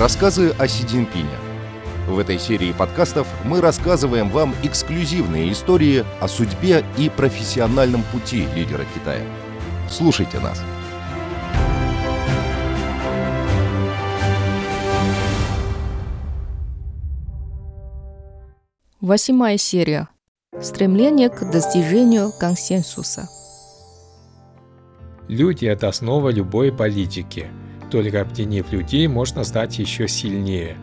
Рассказы о Си Цзиньпине. В этой серии подкастов мы рассказываем вам эксклюзивные истории о судьбе и профессиональном пути лидера Китая. Слушайте нас. Восьмая серия. Стремление к достижению консенсуса. Люди – это основа любой политики. Только объединив людей, можно стать еще сильнее.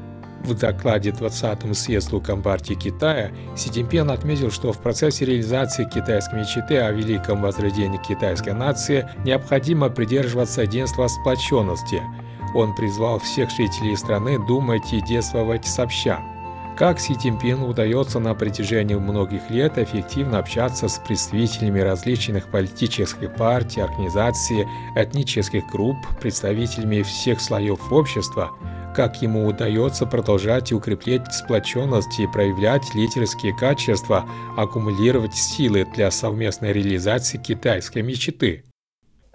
В докладе 20-му съезду Компартии Китая Си Цзиньпин отметил, что в процессе реализации китайской мечты о великом возрождении китайской нации необходимо придерживаться единства сплоченности. Он призвал всех жителей страны думать и действовать сообща. Как Си Цзиньпину удается на протяжении многих лет эффективно общаться с представителями различных политических партий, организаций, этнических групп, представителями всех слоев общества, как ему удается продолжать и укреплять сплоченность и проявлять лидерские качества, аккумулировать силы для совместной реализации китайской мечты.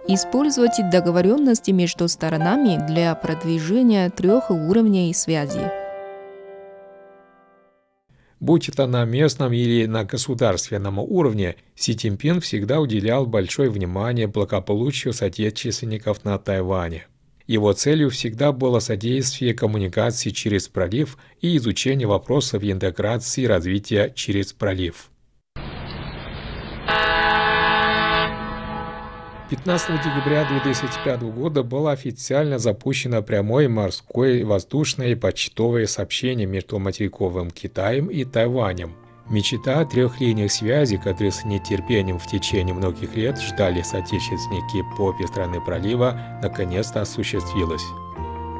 Использовать договоренности между сторонами для продвижения трех уровней связи – Будь это на местном или на государственном уровне, Си Цзиньпин всегда уделял большое внимание благополучию соотечественников на Тайване. Его целью всегда было содействие коммуникации через пролив и изучение вопросов интеграции и развития через пролив. 15 декабря 2005 года было официально запущено прямое морское, воздушное и почтовое сообщение между материковым Китаем и Тайванем. Мечта о трех линиях связи, которые с нетерпением в течение многих лет ждали соотечественники по обе стороны пролива, наконец-то осуществилась.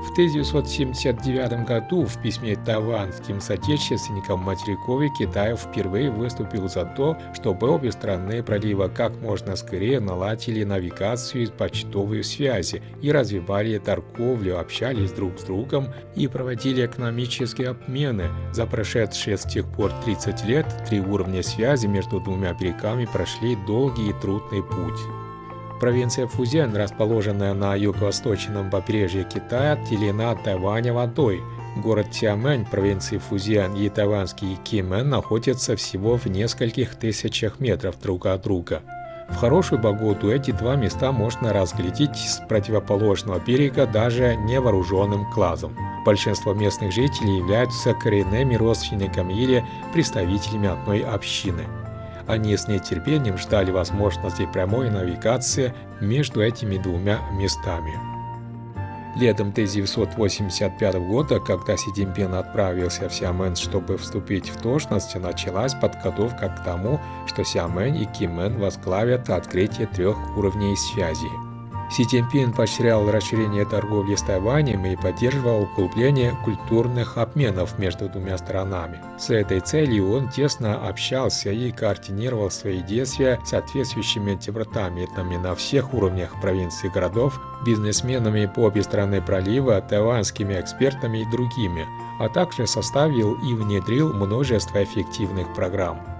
В 1979 году в письме тайванским соотечественникам материковый Китай впервые выступил за то, чтобы обе страны пролива как можно скорее наладили навигацию и почтовые связи и развивали торговлю, общались друг с другом и проводили экономические обмены. За прошедшие с тех пор 30 лет три уровня связи между двумя берегами прошли долгий и трудный путь. Провинция Фузян, расположенная на юго-восточном побережье Китая, отделена от Тайваня водой. Город Тиамэнь провинции Фузян и тайванский Кимэн находятся всего в нескольких тысячах метров друг от друга. В хорошую погоду эти два места можно разглядеть с противоположного берега даже невооруженным глазом. Большинство местных жителей являются коренными родственниками или представителями одной общины. Они с нетерпением ждали возможности прямой навигации между этими двумя местами. Летом 1985 года, когда Си Цзиньпин отправился в Сиамен, чтобы вступить в должность, началась подготовка к тому, что Сиамен и Кимен возглавят открытие трех уровней связи. Си Цзиньпин поощрял расширение торговли с Тайванем и поддерживал углубление культурных обменов между двумя сторонами. С этой целью он тесно общался и координировал свои действия с соответствующими департаментами на всех уровнях провинции городов, бизнесменами по обе стороны пролива, тайванскими экспертами и другими, а также составил и внедрил множество эффективных программ.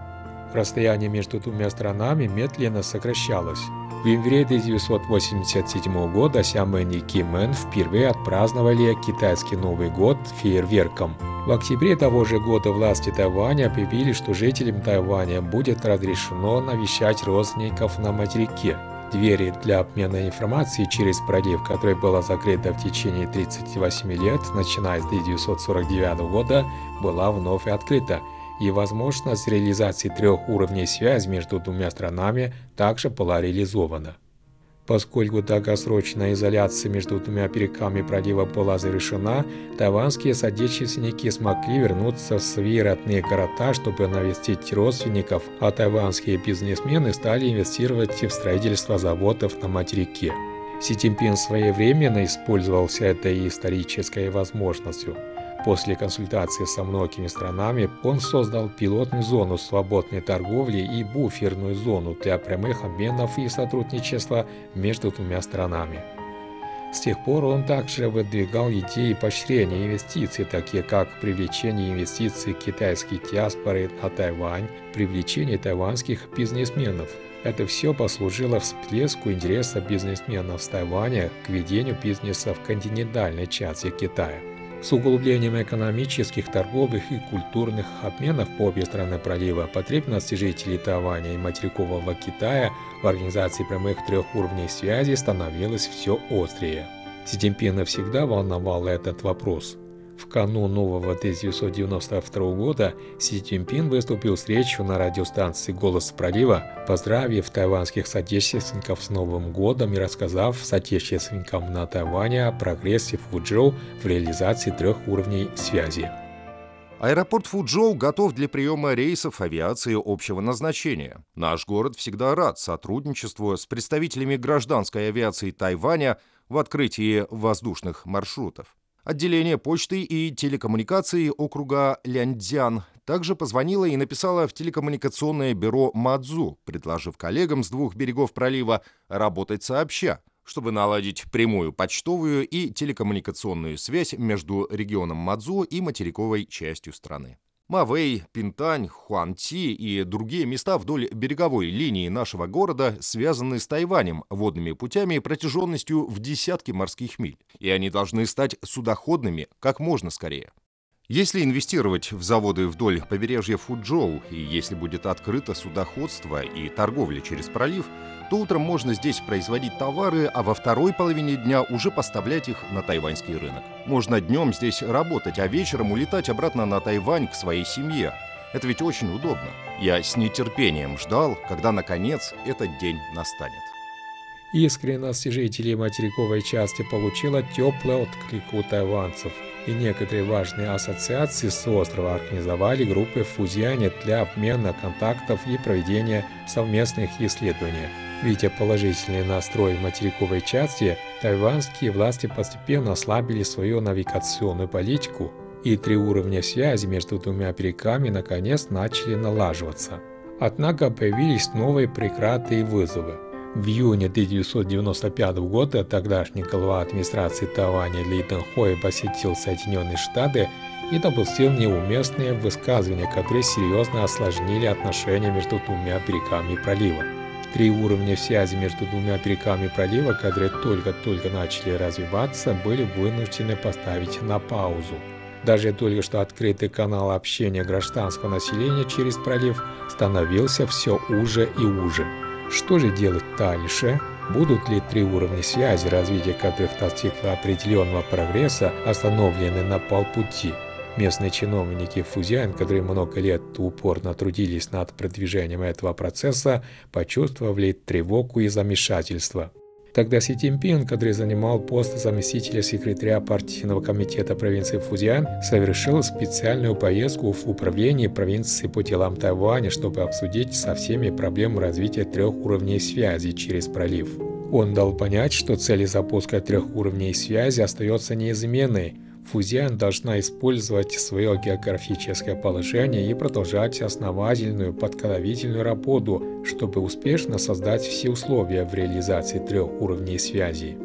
Расстояние между двумя сторонами медленно сокращалось. В январе 1987 года Сямэн и Кимэн впервые отпраздновали китайский Новый год фейерверком. В октябре того же года власти Тайваня объявили, что жителям Тайваня будет разрешено навещать родственников на материке. Двери для обмена информацией через пролив, которая была закрыта в течение 38 лет, начиная с 1949 года, была вновь открыта – и возможность реализации трех уровней связи между двумя странами также была реализована. Поскольку долгосрочная изоляция между двумя берегами пролива была завершена, тайванские соотечественники смогли вернуться в свои родные города, чтобы навестить родственников, а тайванские бизнесмены стали инвестировать в строительство заводов на материке. Си Цзиньпин своевременно использовался этой исторической возможностью – После консультации со многими странами он создал пилотную зону свободной торговли и буферную зону для прямых обменов и сотрудничества между двумя странами. С тех пор он также выдвигал идеи поощрения инвестиций, такие как привлечение инвестиций китайской диаспоры на Тайвань, привлечение тайванских бизнесменов. Это все послужило всплеску интереса бизнесменов с Тайваня к ведению бизнеса в континентальной части Китая. С углублением экономических, торговых и культурных обменов по обе стороны пролива потребность жителей Тайваня и материкового Китая в организации прямых трех уровней связи становилась все острее. Си Цзиньпина всегда волновал этот вопрос – в канун нового 1992 года Си Цзиньпин выступил с речью на радиостанции «Голос пролива», поздравив тайванских соотечественников с Новым годом и рассказав соотечественникам на Тайване о прогрессе Фуджоу в реализации трех уровней связи. Аэропорт Фуджоу готов для приема рейсов авиации общего назначения. Наш город всегда рад сотрудничеству с представителями гражданской авиации Тайваня в открытии воздушных маршрутов. Отделение почты и телекоммуникации округа Ляньцзян также позвонила и написала в телекоммуникационное бюро Мадзу, предложив коллегам с двух берегов пролива работать сообща, чтобы наладить прямую почтовую и телекоммуникационную связь между регионом Мадзу и материковой частью страны. Мавей, Пинтань, Хуанти и другие места вдоль береговой линии нашего города связаны с Тайванем водными путями протяженностью в десятки морских миль, и они должны стать судоходными как можно скорее. Если инвестировать в заводы вдоль побережья Фуджоу, и если будет открыто судоходство и торговля через пролив, то утром можно здесь производить товары, а во второй половине дня уже поставлять их на тайваньский рынок. Можно днем здесь работать, а вечером улетать обратно на Тайвань к своей семье. Это ведь очень удобно. Я с нетерпением ждал, когда, наконец, этот день настанет. Искренность жителей материковой части получила теплый отклик у тайванцев – и некоторые важные ассоциации с острова организовали группы Фузиане для обмена контактов и проведения совместных исследований. Видя положительный настрой материковой части, тайванские власти постепенно ослабили свою навигационную политику, и три уровня связи между двумя берегами наконец начали налаживаться. Однако появились новые преграды и вызовы. В июне 1995 года тогдашний глава администрации Тайваня Ли Дэнхой посетил Соединенные Штаты и допустил неуместные высказывания, которые серьезно осложнили отношения между двумя берегами пролива. Три уровня связи между двумя берегами пролива, которые только-только начали развиваться, были вынуждены поставить на паузу. Даже только что открытый канал общения гражданского населения через пролив становился все уже и уже. Что же делать дальше? Будут ли три уровня связи, развитие которых достигло определенного прогресса, остановлены на полпути? Местные чиновники Фузиан, которые много лет упорно трудились над продвижением этого процесса, почувствовали тревогу и замешательство. Тогда Си Цзиньпин, который занимал пост заместителя секретаря партийного комитета провинции Фузиан, совершил специальную поездку в управление провинции по делам Тайваня, чтобы обсудить со всеми проблемы развития трех уровней связи через пролив. Он дал понять, что цель запуска трех уровней связи остается неизменной, Фузиан должна использовать свое географическое положение и продолжать основательную подготовительную работу, чтобы успешно создать все условия в реализации трех уровней связи.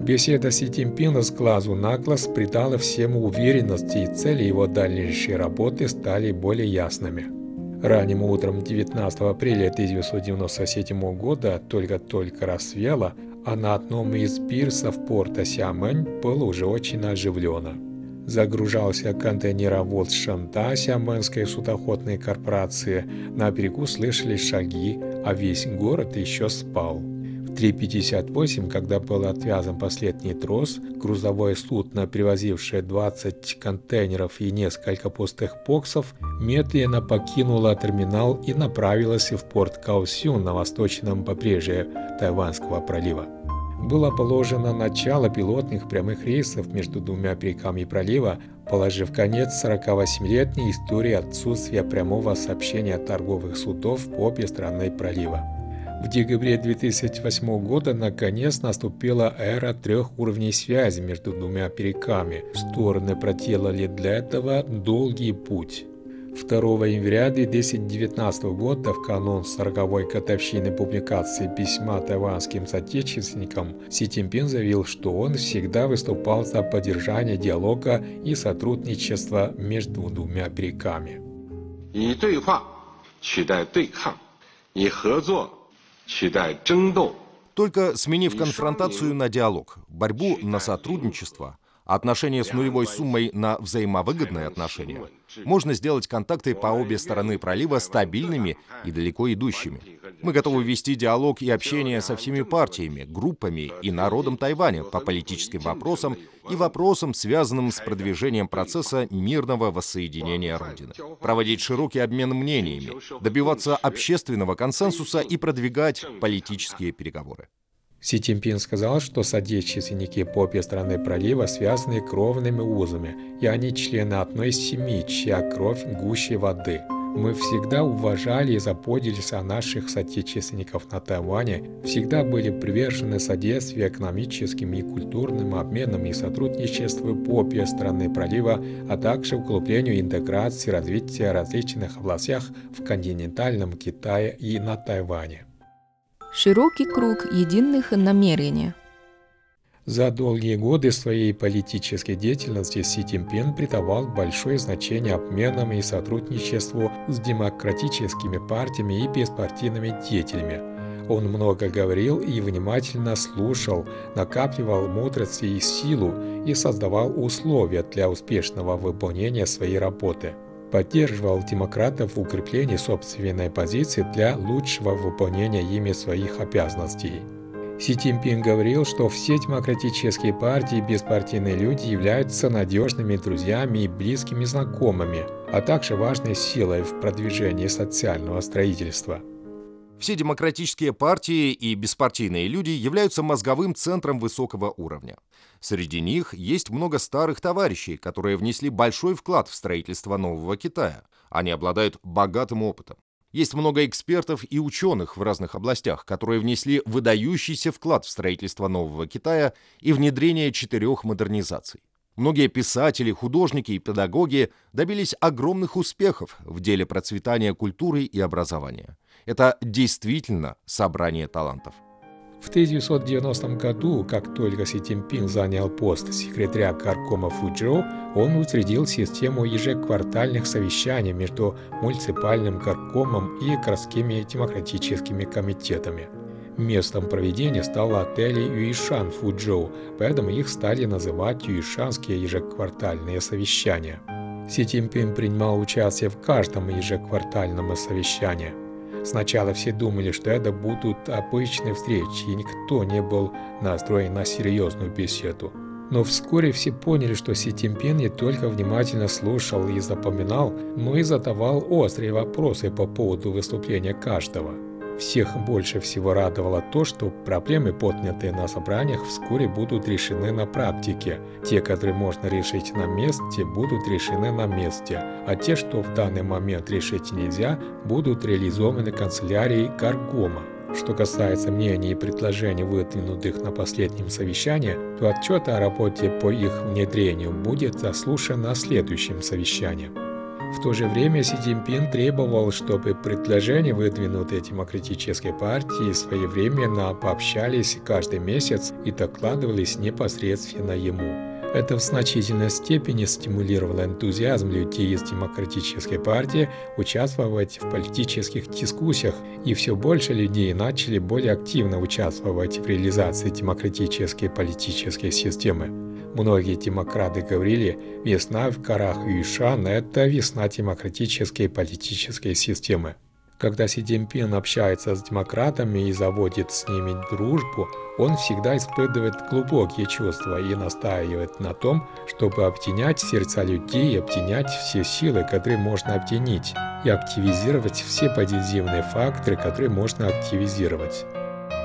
Беседа Си Цзиньпина с глазу на глаз придала всем уверенности, и цели его дальнейшей работы стали более ясными. Ранним утром 19 апреля 1997 года только-только рассвело, а на одном из пирсов порта Сямэнь было уже очень оживлено. Загружался контейнеровоз Шанта Сямэнской судоходной корпорации, на берегу слышались шаги, а весь город еще спал. 3.58, когда был отвязан последний трос, грузовое судно, привозившее 20 контейнеров и несколько пустых боксов, медленно покинуло терминал и направилось в порт Каосюн на восточном побережье Тайванского пролива. Было положено начало пилотных прямых рейсов между двумя берегами пролива, положив конец 48-летней истории отсутствия прямого сообщения торговых судов по обе стороны пролива. В декабре 2008 года наконец наступила эра трех уровней связи между двумя берегами. Стороны проделали для этого долгий путь. 2 января 2019 года, в канун 40-й годовщины публикации письма тайванским соотечественникам, Си Цзиньпин заявил, что он всегда выступал за поддержание диалога и сотрудничества между двумя берегами. 以对话取代对抗，以合作 только сменив конфронтацию на диалог, борьбу на сотрудничество, отношения с нулевой суммой на взаимовыгодные отношения, можно сделать контакты по обе стороны пролива стабильными и далеко идущими. Мы готовы вести диалог и общение со всеми партиями, группами и народом Тайваня по политическим вопросам и вопросам, связанным с продвижением процесса мирного воссоединения Родины. Проводить широкий обмен мнениями, добиваться общественного консенсуса и продвигать политические переговоры. Си Цзиньпин сказал, что соотечественники по обе стороны пролива связаны кровными узами, и они члены одной семьи, чья кровь гуще воды. Мы всегда уважали и заботились о наших соотечественников на Тайване, всегда были привержены содействию экономическим и культурным обменам и сотрудничеству по обе стороны пролива, а также углублению интеграции и развития различных областях в континентальном Китае и на Тайване широкий круг единых намерений. За долгие годы своей политической деятельности Си Цзиньпин придавал большое значение обменам и сотрудничеству с демократическими партиями и беспартийными деятелями. Он много говорил и внимательно слушал, накапливал мудрость и силу и создавал условия для успешного выполнения своей работы – поддерживал демократов в укреплении собственной позиции для лучшего выполнения ими своих обязанностей. Си Цзиньпин говорил, что все демократические партии и беспартийные люди являются надежными друзьями и близкими знакомыми, а также важной силой в продвижении социального строительства. Все демократические партии и беспартийные люди являются мозговым центром высокого уровня. Среди них есть много старых товарищей, которые внесли большой вклад в строительство нового Китая. Они обладают богатым опытом. Есть много экспертов и ученых в разных областях, которые внесли выдающийся вклад в строительство нового Китая и внедрение четырех модернизаций. Многие писатели, художники и педагоги добились огромных успехов в деле процветания культуры и образования. Это действительно собрание талантов. В 1990 году, как только Си Цзиньпин занял пост секретаря Каркома Фуджоу, он учредил систему ежеквартальных совещаний между муниципальным Каркомом и городскими демократическими комитетами. Местом проведения стал отель Юишан Фуджоу, поэтому их стали называть Юишанские ежеквартальные совещания. Си Цзиньпин принимал участие в каждом ежеквартальном совещании – Сначала все думали, что это будут обычные встречи, и никто не был настроен на серьезную беседу. Но вскоре все поняли, что Си Цзиньпин не только внимательно слушал и запоминал, но и задавал острые вопросы по поводу выступления каждого – всех больше всего радовало то, что проблемы, поднятые на собраниях, вскоре будут решены на практике. Те, которые можно решить на месте, будут решены на месте, а те, что в данный момент решить нельзя, будут реализованы канцелярией Каргома. Что касается мнений и предложений, выдвинутых на последнем совещании, то отчет о работе по их внедрению будет заслушан на следующем совещании. В то же время Си Цзиньпин требовал, чтобы предложения, выдвинутые демократической партии, своевременно пообщались каждый месяц и докладывались непосредственно ему. Это в значительной степени стимулировало энтузиазм людей из Демократической партии участвовать в политических дискуссиях, и все больше людей начали более активно участвовать в реализации демократической политической системы. Многие демократы говорили, весна в горах Юшан – это весна демократической политической системы. Когда Си Цзиньпин общается с демократами и заводит с ними дружбу, он всегда испытывает глубокие чувства и настаивает на том, чтобы объединять сердца людей и все силы, которые можно объединить, и активизировать все позитивные факторы, которые можно активизировать.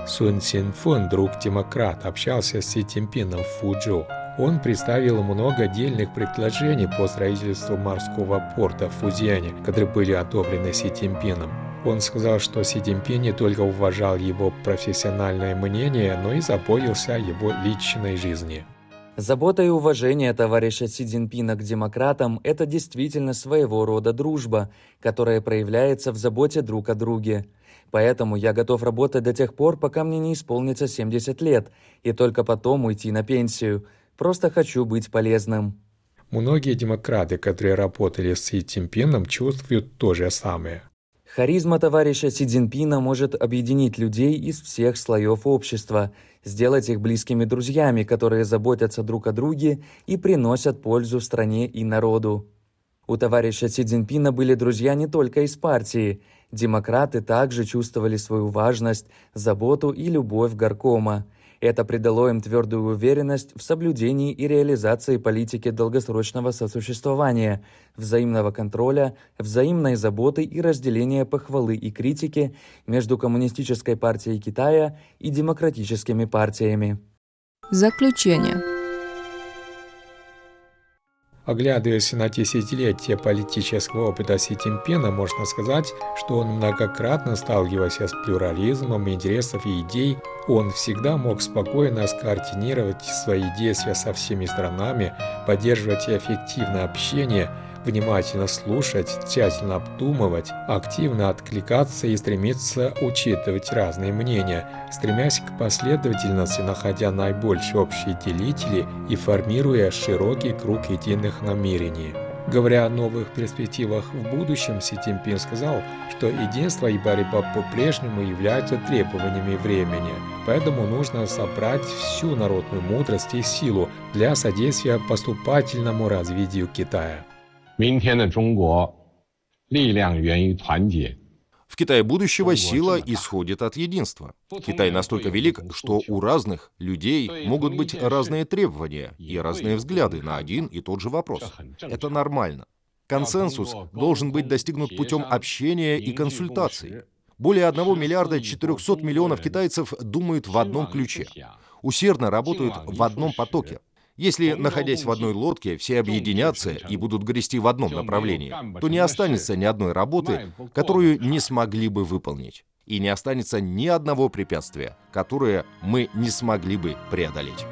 Сун Синфун, друг демократ, общался с Си Цзиньпином в Фуджоу. Он представил много отдельных предложений по строительству морского порта в Фузиане, которые были одобрены Си Цзиньпином. Он сказал, что Си Цзиньпин не только уважал его профессиональное мнение, но и заботился о его личной жизни. Забота и уважение товарища Си Цзиньпина к демократам – это действительно своего рода дружба, которая проявляется в заботе друг о друге. Поэтому я готов работать до тех пор, пока мне не исполнится 70 лет, и только потом уйти на пенсию – Просто хочу быть полезным. Многие демократы, которые работали с Си Цзиньпином, чувствуют то же самое. Харизма товарища Си Цзиньпина может объединить людей из всех слоев общества, сделать их близкими друзьями, которые заботятся друг о друге и приносят пользу стране и народу. У товарища Си Цзиньпина были друзья не только из партии. Демократы также чувствовали свою важность, заботу и любовь горкома – это придало им твердую уверенность в соблюдении и реализации политики долгосрочного сосуществования, взаимного контроля, взаимной заботы и разделения похвалы и критики между Коммунистической партией Китая и демократическими партиями. Заключение. Оглядываясь на десятилетия политического опыта Си Цзиньпина, можно сказать, что он многократно сталкивался с плюрализмом интересов и идей, он всегда мог спокойно скоординировать свои действия со всеми странами, поддерживать эффективное общение – внимательно слушать, тщательно обдумывать, активно откликаться и стремиться учитывать разные мнения, стремясь к последовательности, находя наибольшие общие делители и формируя широкий круг единых намерений. Говоря о новых перспективах в будущем, Си Цзиньпин сказал, что единство и борьба по-прежнему являются требованиями времени, поэтому нужно собрать всю народную мудрость и силу для содействия поступательному развитию Китая. 明天的中国，力量源于团结。В Китае будущего сила исходит от единства. Китай настолько велик, что у разных людей могут быть разные требования и разные взгляды на один и тот же вопрос. Это нормально. Консенсус должен быть достигнут путем общения и консультаций. Более 1 миллиарда 400 миллионов китайцев думают в одном ключе, усердно работают в одном потоке. если, находясь в одной лодке, все объединятся и будут грести в одном направлении, то не останется ни одной работы, которую не смогли бы выполнить. И не останется ни одного препятствия, которое мы не смогли бы преодолеть.